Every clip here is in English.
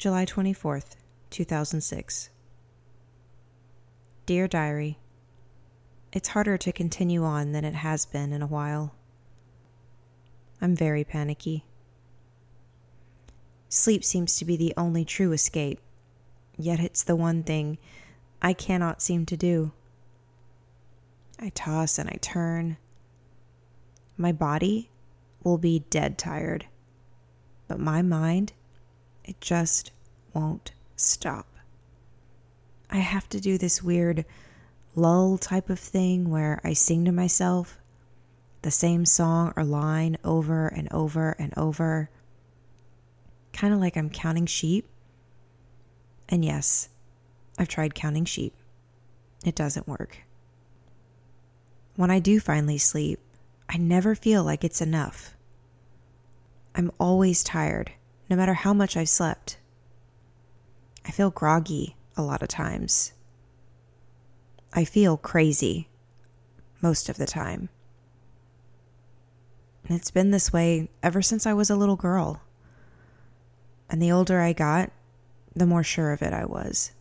July 24th, 2006. Dear Diary, It's harder to continue on than it has been in a while. I'm very panicky. Sleep seems to be the only true escape, yet it's the one thing I cannot seem to do. I toss and I turn. My body will be dead tired, but my mind it just won't stop. I have to do this weird lull type of thing where I sing to myself the same song or line over and over and over, kind of like I'm counting sheep. And yes, I've tried counting sheep, it doesn't work. When I do finally sleep, I never feel like it's enough. I'm always tired no matter how much I've slept. I feel groggy a lot of times. I feel crazy most of the time. And it's been this way ever since I was a little girl. And the older I got, the more sure of it I was.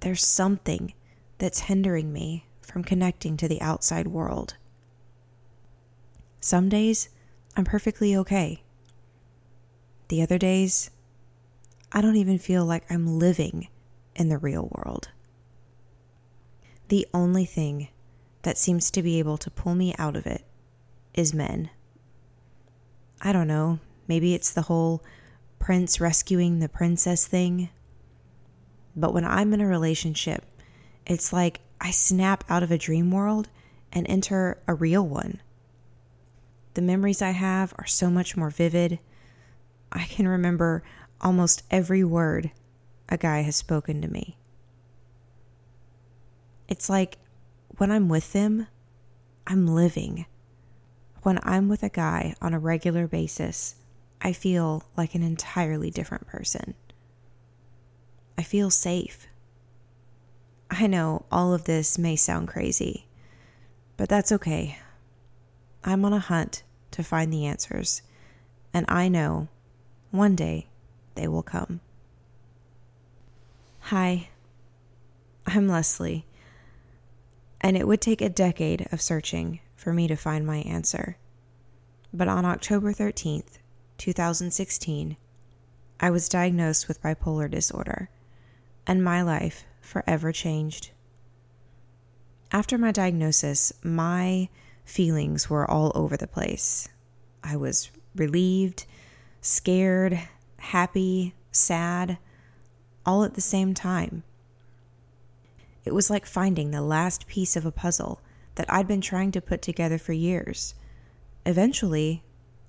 There's something that's hindering me from connecting to the outside world. Some days, I'm perfectly okay. The other days, I don't even feel like I'm living in the real world. The only thing that seems to be able to pull me out of it is men. I don't know, maybe it's the whole prince rescuing the princess thing. But when I'm in a relationship, it's like I snap out of a dream world and enter a real one. The memories I have are so much more vivid I can remember almost every word a guy has spoken to me. It's like when I'm with them, I'm living. When I'm with a guy on a regular basis, I feel like an entirely different person. I feel safe. I know all of this may sound crazy, but that's okay. I'm on a hunt to find the answers, and I know one day they will come. Hi, I'm Leslie, and it would take a decade of searching for me to find my answer. But on October 13th, 2016, I was diagnosed with bipolar disorder, and my life forever changed. After my diagnosis, my feelings were all over the place. I was relieved scared, happy, sad, all at the same time. It was like finding the last piece of a puzzle that I'd been trying to put together for years. Eventually,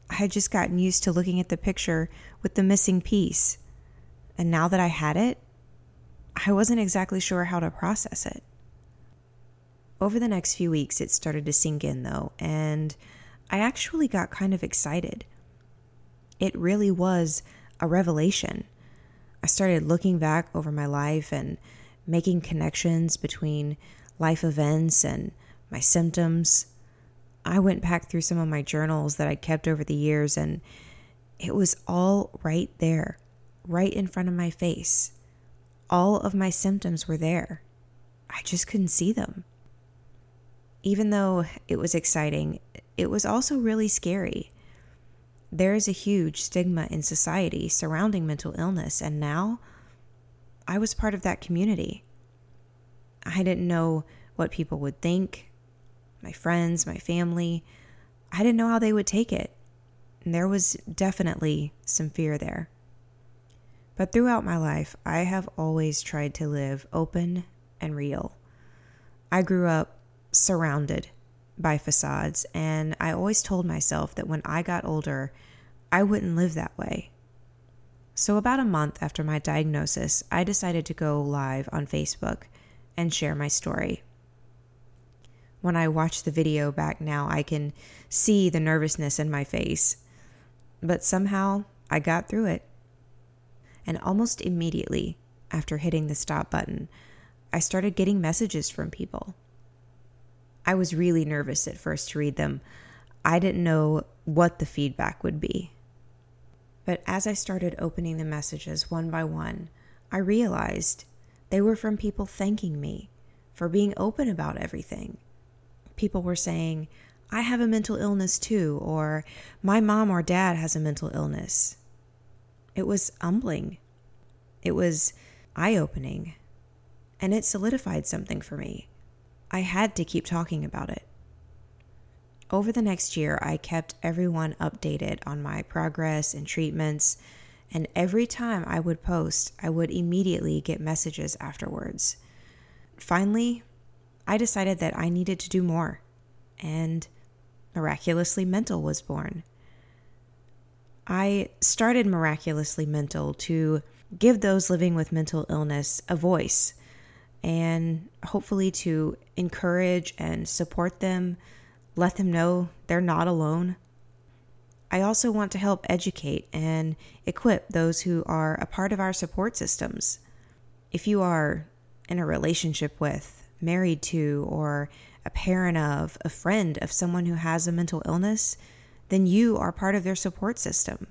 I had just gotten used to looking at the picture with the missing piece. And now that I had it, I wasn't exactly sure how to process it. Over the next few weeks, it started to sink in, though, and I actually got kind of excited it really was a revelation. I started looking back over my life and making connections between life events and my symptoms. I went back through some of my journals that I kept over the years, and it was all right there, right in front of my face. All of my symptoms were there. I just couldn't see them. Even though it was exciting, it was also really scary. There is a huge stigma in society surrounding mental illness, and now I was part of that community. I didn't know what people would think, my friends, my family. I didn't know how they would take it. And there was definitely some fear there. But throughout my life, I have always tried to live open and real. I grew up surrounded by facades. And I always told myself that when I got older, I wouldn't live that way. So, about a month after my diagnosis, I decided to go live on Facebook and share my story. When I watch the video back now, I can see the nervousness in my face. But somehow I got through it. And almost immediately after hitting the stop button, I started getting messages from people. I was really nervous at first to read them. I didn't know what the feedback would be. But as I started opening the messages one by one, I realized they were from people thanking me for being open about everything. People were saying, I have a mental illness too, or my mom or dad has a mental illness. It was humbling. It was eye opening. And it solidified something for me. I had to keep talking about it. Over the next year, I kept everyone updated on my progress and treatments, and every time I would post, I would immediately get messages afterwards. Finally, I decided that I needed to do more, and Miraculously Mental was born. I started Miraculously Mental to give those living with mental illness a voice and hopefully to encourage and support them let them know they're not alone. I also want to help educate and equip those who are a part of our support systems. If you are in a relationship with, married to, or a parent of, a friend of someone who has a mental illness, then you are part of their support system.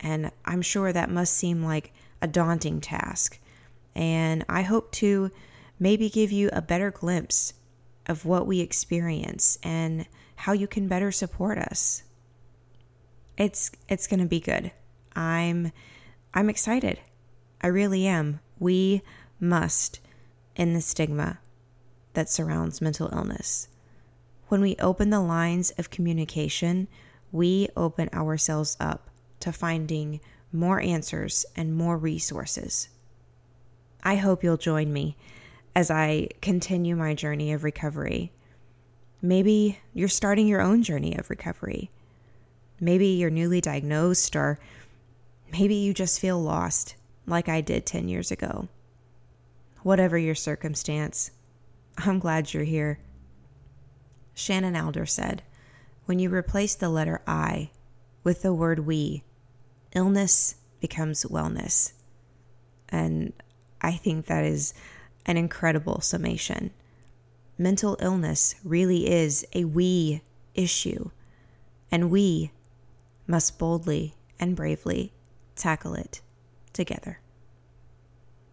And I'm sure that must seem like a daunting task. And I hope to maybe give you a better glimpse of what we experience and how you can better support us. It's it's going to be good. I'm I'm excited. I really am. We must end the stigma that surrounds mental illness. When we open the lines of communication, we open ourselves up to finding more answers and more resources. I hope you'll join me as I continue my journey of recovery. Maybe you're starting your own journey of recovery. Maybe you're newly diagnosed, or maybe you just feel lost like I did 10 years ago. Whatever your circumstance, I'm glad you're here. Shannon Alder said, When you replace the letter I with the word we, illness becomes wellness. And I think that is an incredible summation. Mental illness really is a we issue, and we must boldly and bravely tackle it together.